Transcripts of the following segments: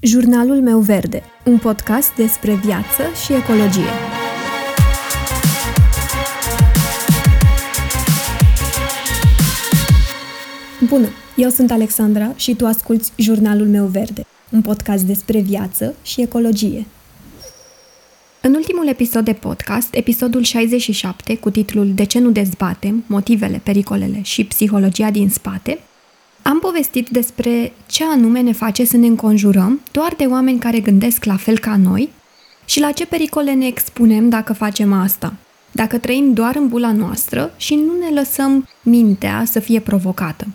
Jurnalul meu verde, un podcast despre viață și ecologie. Bună, eu sunt Alexandra și tu asculți Jurnalul meu verde, un podcast despre viață și ecologie. În ultimul episod de podcast, episodul 67, cu titlul De ce nu dezbatem, motivele, pericolele și psihologia din spate, am povestit despre ce anume ne face să ne înconjurăm doar de oameni care gândesc la fel ca noi și la ce pericole ne expunem dacă facem asta. Dacă trăim doar în bula noastră și nu ne lăsăm mintea să fie provocată.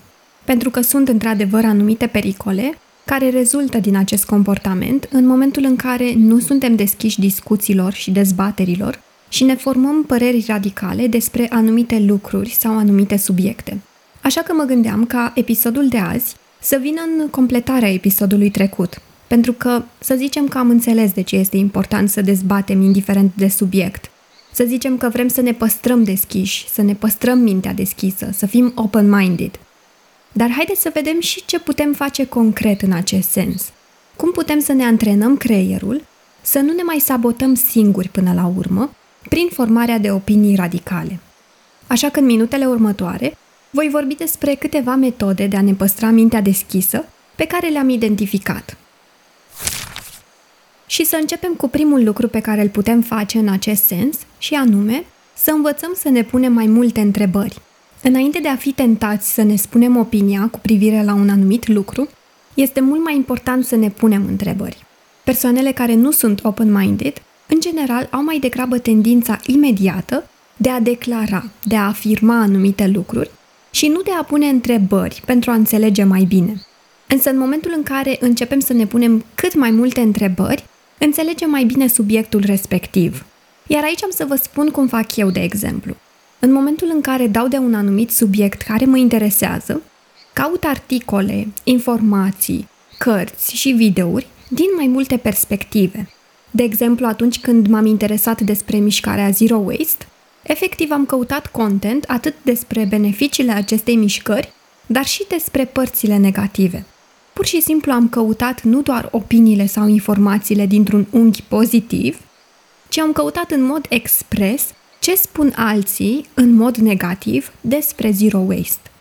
Pentru că sunt într-adevăr anumite pericole care rezultă din acest comportament în momentul în care nu suntem deschiși discuțiilor și dezbaterilor și ne formăm păreri radicale despre anumite lucruri sau anumite subiecte. Așa că mă gândeam ca episodul de azi să vină în completarea episodului trecut, pentru că să zicem că am înțeles de ce este important să dezbatem indiferent de subiect. Să zicem că vrem să ne păstrăm deschiși, să ne păstrăm mintea deschisă, să fim open-minded. Dar haideți să vedem și ce putem face concret în acest sens. Cum putem să ne antrenăm creierul să nu ne mai sabotăm singuri până la urmă prin formarea de opinii radicale. Așa că în minutele următoare voi vorbi despre câteva metode de a ne păstra mintea deschisă pe care le-am identificat. Și să începem cu primul lucru pe care îl putem face în acest sens, și anume să învățăm să ne punem mai multe întrebări. Înainte de a fi tentați să ne spunem opinia cu privire la un anumit lucru, este mult mai important să ne punem întrebări. Persoanele care nu sunt open-minded, în general, au mai degrabă tendința imediată de a declara, de a afirma anumite lucruri și nu de a pune întrebări pentru a înțelege mai bine. Însă în momentul în care începem să ne punem cât mai multe întrebări, înțelegem mai bine subiectul respectiv. Iar aici am să vă spun cum fac eu, de exemplu. În momentul în care dau de un anumit subiect care mă interesează, caut articole, informații, cărți și videouri din mai multe perspective. De exemplu, atunci când m-am interesat despre mișcarea Zero Waste, Efectiv am căutat content atât despre beneficiile acestei mișcări, dar și despre părțile negative. Pur și simplu am căutat nu doar opiniile sau informațiile dintr-un unghi pozitiv, ci am căutat în mod expres ce spun alții în mod negativ despre zero waste.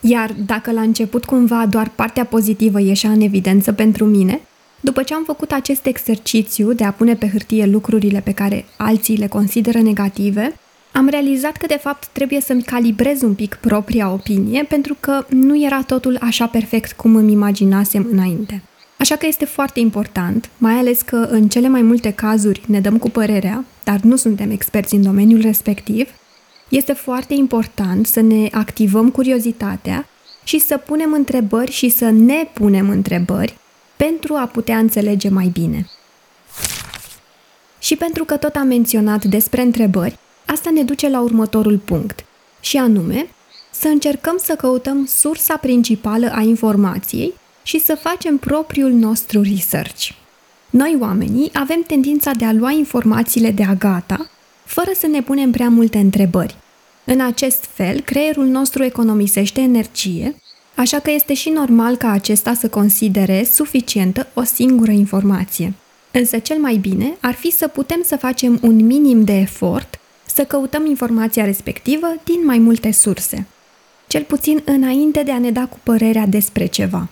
Iar dacă la început cumva doar partea pozitivă ieșea în evidență pentru mine, după ce am făcut acest exercițiu de a pune pe hârtie lucrurile pe care alții le consideră negative, am realizat că de fapt trebuie să-mi calibrez un pic propria opinie pentru că nu era totul așa perfect cum îmi imaginasem înainte. Așa că este foarte important, mai ales că în cele mai multe cazuri ne dăm cu părerea, dar nu suntem experți în domeniul respectiv, este foarte important să ne activăm curiozitatea și să punem întrebări și să ne punem întrebări pentru a putea înțelege mai bine. Și pentru că tot am menționat despre întrebări, Asta ne duce la următorul punct, și anume să încercăm să căutăm sursa principală a informației și să facem propriul nostru research. Noi, oamenii, avem tendința de a lua informațiile de a gata, fără să ne punem prea multe întrebări. În acest fel, creierul nostru economisește energie, așa că este și normal ca acesta să considere suficientă o singură informație. Însă cel mai bine ar fi să putem să facem un minim de efort să căutăm informația respectivă din mai multe surse, cel puțin înainte de a ne da cu părerea despre ceva.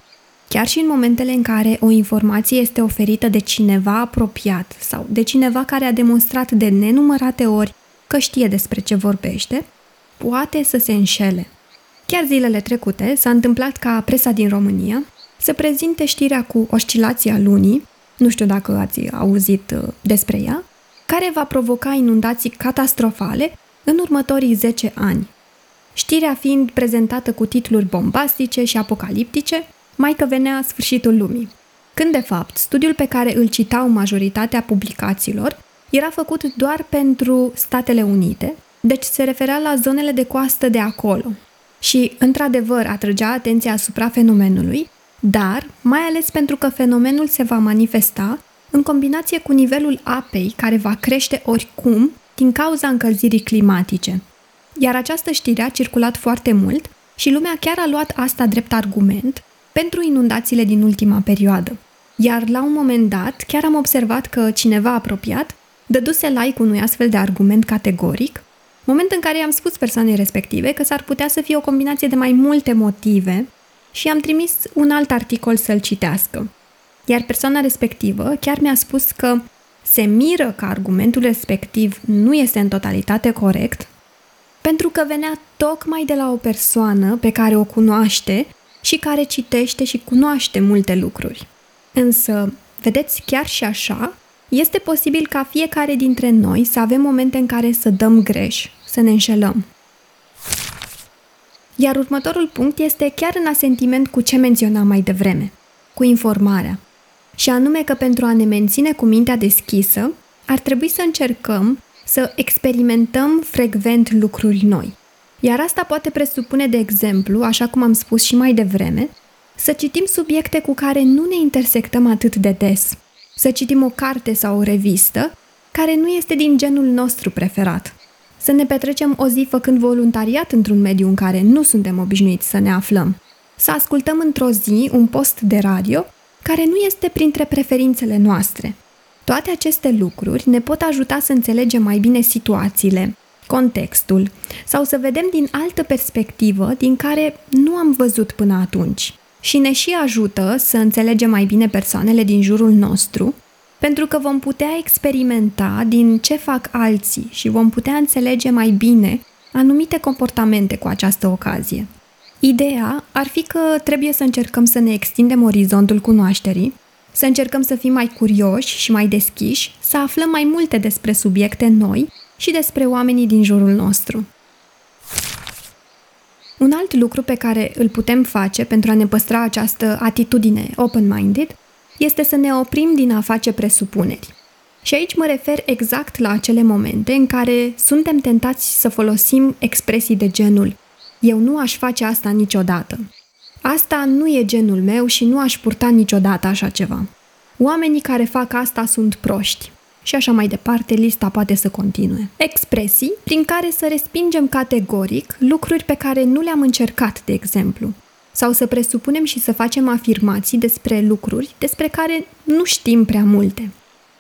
Chiar și în momentele în care o informație este oferită de cineva apropiat sau de cineva care a demonstrat de nenumărate ori că știe despre ce vorbește, poate să se înșele. Chiar zilele trecute s-a întâmplat ca presa din România să prezinte știrea cu oscilația lunii, nu știu dacă ați auzit uh, despre ea, care va provoca inundații catastrofale în următorii 10 ani. Știrea fiind prezentată cu titluri bombastice și apocaliptice, mai că venea sfârșitul lumii. Când, de fapt, studiul pe care îl citau majoritatea publicațiilor era făcut doar pentru Statele Unite, deci se referea la zonele de coastă de acolo. Și, într-adevăr, atrăgea atenția asupra fenomenului, dar mai ales pentru că fenomenul se va manifesta în combinație cu nivelul apei care va crește oricum din cauza încălzirii climatice. Iar această știre a circulat foarte mult și lumea chiar a luat asta drept argument pentru inundațiile din ultima perioadă. Iar la un moment dat, chiar am observat că cineva apropiat dăduse like unui astfel de argument categoric, moment în care i-am spus persoanei respective că s-ar putea să fie o combinație de mai multe motive și am trimis un alt articol să-l citească. Iar persoana respectivă chiar mi-a spus că se miră că argumentul respectiv nu este în totalitate corect, pentru că venea tocmai de la o persoană pe care o cunoaște și care citește și cunoaște multe lucruri. Însă, vedeți, chiar și așa, este posibil ca fiecare dintre noi să avem momente în care să dăm greș, să ne înșelăm. Iar următorul punct este chiar în asentiment cu ce menționam mai devreme, cu informarea. Și anume că pentru a ne menține cu mintea deschisă, ar trebui să încercăm să experimentăm frecvent lucruri noi. Iar asta poate presupune, de exemplu, așa cum am spus și mai devreme, să citim subiecte cu care nu ne intersectăm atât de des, să citim o carte sau o revistă care nu este din genul nostru preferat, să ne petrecem o zi făcând voluntariat într-un mediu în care nu suntem obișnuiți să ne aflăm, să ascultăm într-o zi un post de radio care nu este printre preferințele noastre. Toate aceste lucruri ne pot ajuta să înțelegem mai bine situațiile, contextul sau să vedem din altă perspectivă din care nu am văzut până atunci. Și ne și ajută să înțelegem mai bine persoanele din jurul nostru, pentru că vom putea experimenta din ce fac alții și vom putea înțelege mai bine anumite comportamente cu această ocazie. Ideea ar fi că trebuie să încercăm să ne extindem orizontul cunoașterii, să încercăm să fim mai curioși și mai deschiși, să aflăm mai multe despre subiecte noi și despre oamenii din jurul nostru. Un alt lucru pe care îl putem face pentru a ne păstra această atitudine open-minded este să ne oprim din a face presupuneri. Și aici mă refer exact la acele momente în care suntem tentați să folosim expresii de genul Eu nu aș face asta niciodată. Asta nu e genul meu și nu aș purta niciodată așa ceva. Oamenii care fac asta sunt proști și așa mai departe, lista poate să continue. Expresii prin care să respingem categoric lucruri pe care nu le-am încercat, de exemplu, sau să presupunem și să facem afirmații despre lucruri despre care nu știm prea multe.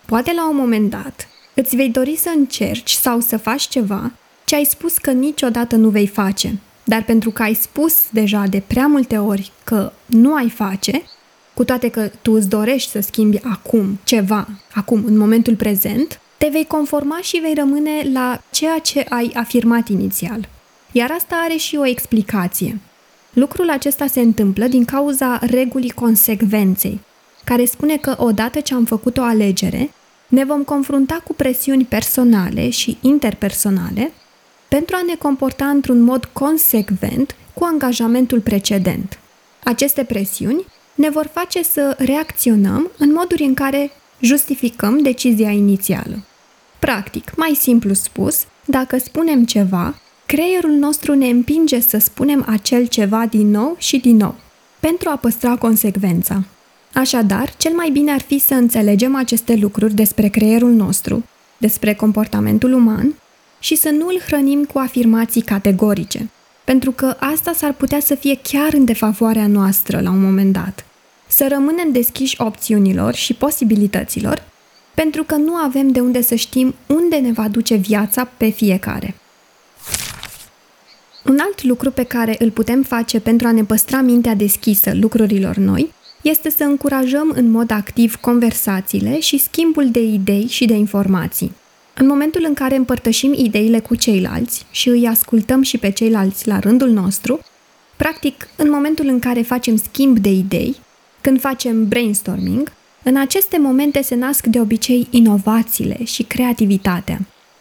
Poate la un moment dat îți vei dori să încerci sau să faci ceva ce ai spus că niciodată nu vei face, dar pentru că ai spus deja de prea multe ori că nu ai face, cu toate că tu îți dorești să schimbi acum ceva, acum, în momentul prezent, te vei conforma și vei rămâne la ceea ce ai afirmat inițial. Iar asta are și o explicație. Lucrul acesta se întâmplă din cauza regulii consecvenței, care spune că odată ce am făcut o alegere, ne vom confrunta cu presiuni personale și interpersonale pentru a ne comporta într-un mod consecvent cu angajamentul precedent. Aceste presiuni ne vor face să reacționăm în moduri în care justificăm decizia inițială. Practic, mai simplu spus, dacă spunem ceva, creierul nostru ne împinge să spunem acel ceva din nou și din nou, pentru a păstra consecvența. Așadar, cel mai bine ar fi să înțelegem aceste lucruri despre creierul nostru, despre comportamentul uman și să nu îl hrănim cu afirmații categorice, pentru că asta s-ar putea să fie chiar în defavoarea noastră la un moment dat să rămânem deschiși opțiunilor și posibilităților, pentru că nu avem de unde să știm unde ne va duce viața pe fiecare. Un alt lucru pe care îl putem face pentru a ne păstra mintea deschisă lucrurilor noi este să încurajăm în mod activ conversațiile și schimbul de idei și de informații. În momentul în care împărtășim ideile cu ceilalți și îi ascultăm și pe ceilalți la rândul nostru, practic, în momentul în care facem schimb de idei, când facem brainstorming, în aceste momente se nasc de obicei inovațiile și creativitatea.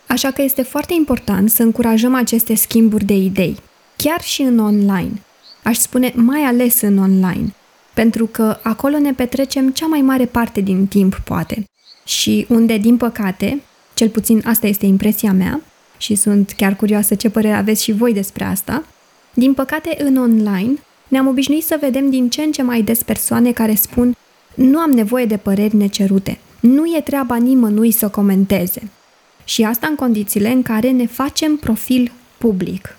Așa că este foarte important să încurajăm aceste schimburi de idei, chiar și în online. Aș spune mai ales în online, pentru că acolo ne petrecem cea mai mare parte din timp, poate. Și unde, din păcate, cel puțin asta este impresia mea, și sunt chiar curioasă ce părere aveți și voi despre asta, din păcate, în online ne-am obișnuit să vedem din ce în ce mai des persoane care spun nu am nevoie de păreri necerute, nu e treaba nimănui să comenteze. Și asta în condițiile în care ne facem profil public.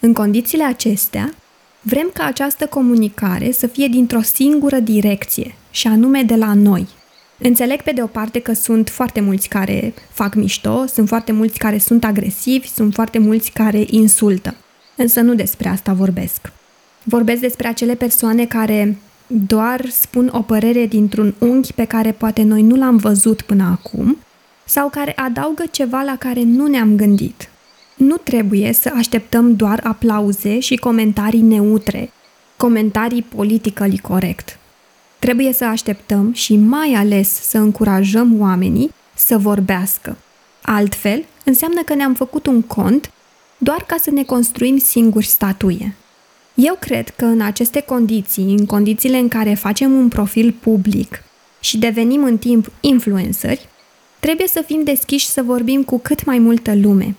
În condițiile acestea, Vrem ca această comunicare să fie dintr-o singură direcție, și anume de la noi. Înțeleg pe de o parte că sunt foarte mulți care fac mișto, sunt foarte mulți care sunt agresivi, sunt foarte mulți care insultă. Însă nu despre asta vorbesc. Vorbesc despre acele persoane care doar spun o părere dintr-un unghi pe care poate noi nu l-am văzut până acum sau care adaugă ceva la care nu ne-am gândit. Nu trebuie să așteptăm doar aplauze și comentarii neutre, comentarii politically corect. Trebuie să așteptăm și mai ales să încurajăm oamenii să vorbească. Altfel, înseamnă că ne-am făcut un cont doar ca să ne construim singuri statuie. Eu cred că în aceste condiții, în condițiile în care facem un profil public și devenim în timp influenceri, trebuie să fim deschiși să vorbim cu cât mai multă lume,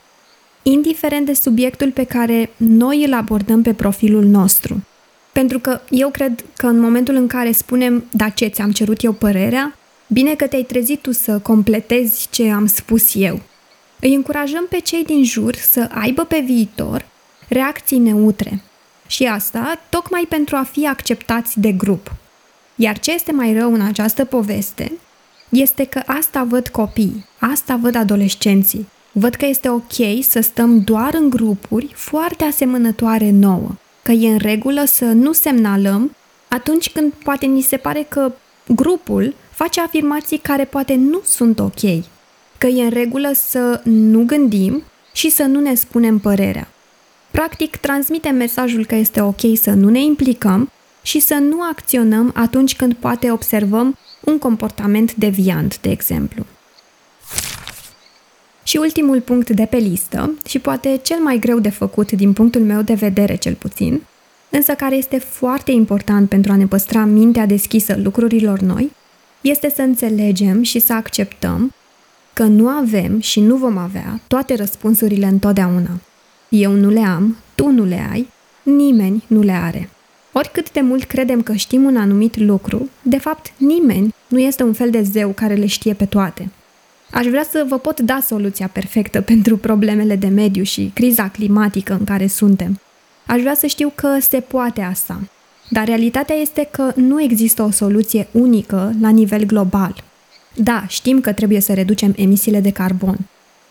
indiferent de subiectul pe care noi îl abordăm pe profilul nostru. Pentru că eu cred că în momentul în care spunem, da ce ți-am cerut eu părerea, bine că te-ai trezit tu să completezi ce am spus eu. Îi încurajăm pe cei din jur să aibă pe viitor reacții neutre. Și asta tocmai pentru a fi acceptați de grup. Iar ce este mai rău în această poveste este că asta văd copii, asta văd adolescenții. Văd că este ok să stăm doar în grupuri foarte asemănătoare nouă, că e în regulă să nu semnalăm atunci când poate ni se pare că grupul face afirmații care poate nu sunt ok, că e în regulă să nu gândim și să nu ne spunem părerea. Practic, transmitem mesajul că este ok să nu ne implicăm și să nu acționăm atunci când poate observăm un comportament deviant, de exemplu. Și ultimul punct de pe listă, și poate cel mai greu de făcut din punctul meu de vedere cel puțin, însă care este foarte important pentru a ne păstra mintea deschisă lucrurilor noi, este să înțelegem și să acceptăm că nu avem și nu vom avea toate răspunsurile întotdeauna. Eu nu le am, tu nu le ai, nimeni nu le are. Oricât de mult credem că știm un anumit lucru, de fapt nimeni nu este un fel de zeu care le știe pe toate. Aș vrea să vă pot da soluția perfectă pentru problemele de mediu și criza climatică în care suntem. Aș vrea să știu că se poate asta. Dar realitatea este că nu există o soluție unică la nivel global. Da, știm că trebuie să reducem emisiile de carbon,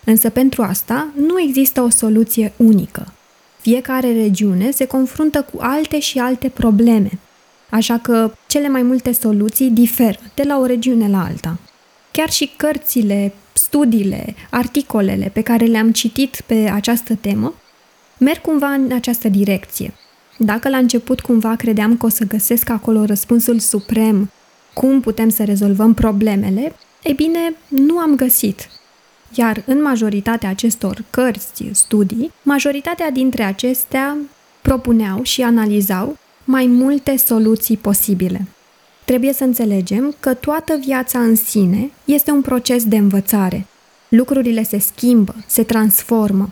însă pentru asta nu există o soluție unică. Fiecare regiune se confruntă cu alte și alte probleme, așa că cele mai multe soluții diferă de la o regiune la alta. Chiar și cărțile, studiile, articolele pe care le-am citit pe această temă merg cumva în această direcție. Dacă la început cumva credeam că o să găsesc acolo răspunsul suprem, cum putem să rezolvăm problemele, e bine, nu am găsit. Iar în majoritatea acestor cărți, studii, majoritatea dintre acestea propuneau și analizau mai multe soluții posibile. Trebuie să înțelegem că toată viața în sine este un proces de învățare. Lucrurile se schimbă, se transformă.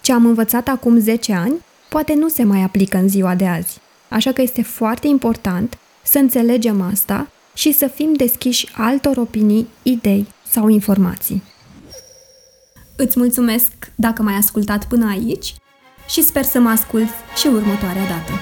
Ce am învățat acum 10 ani poate nu se mai aplică în ziua de azi. Așa că este foarte important să înțelegem asta și să fim deschiși altor opinii, idei sau informații. Îți mulțumesc dacă m-ai ascultat până aici și sper să mă ascult și următoarea dată.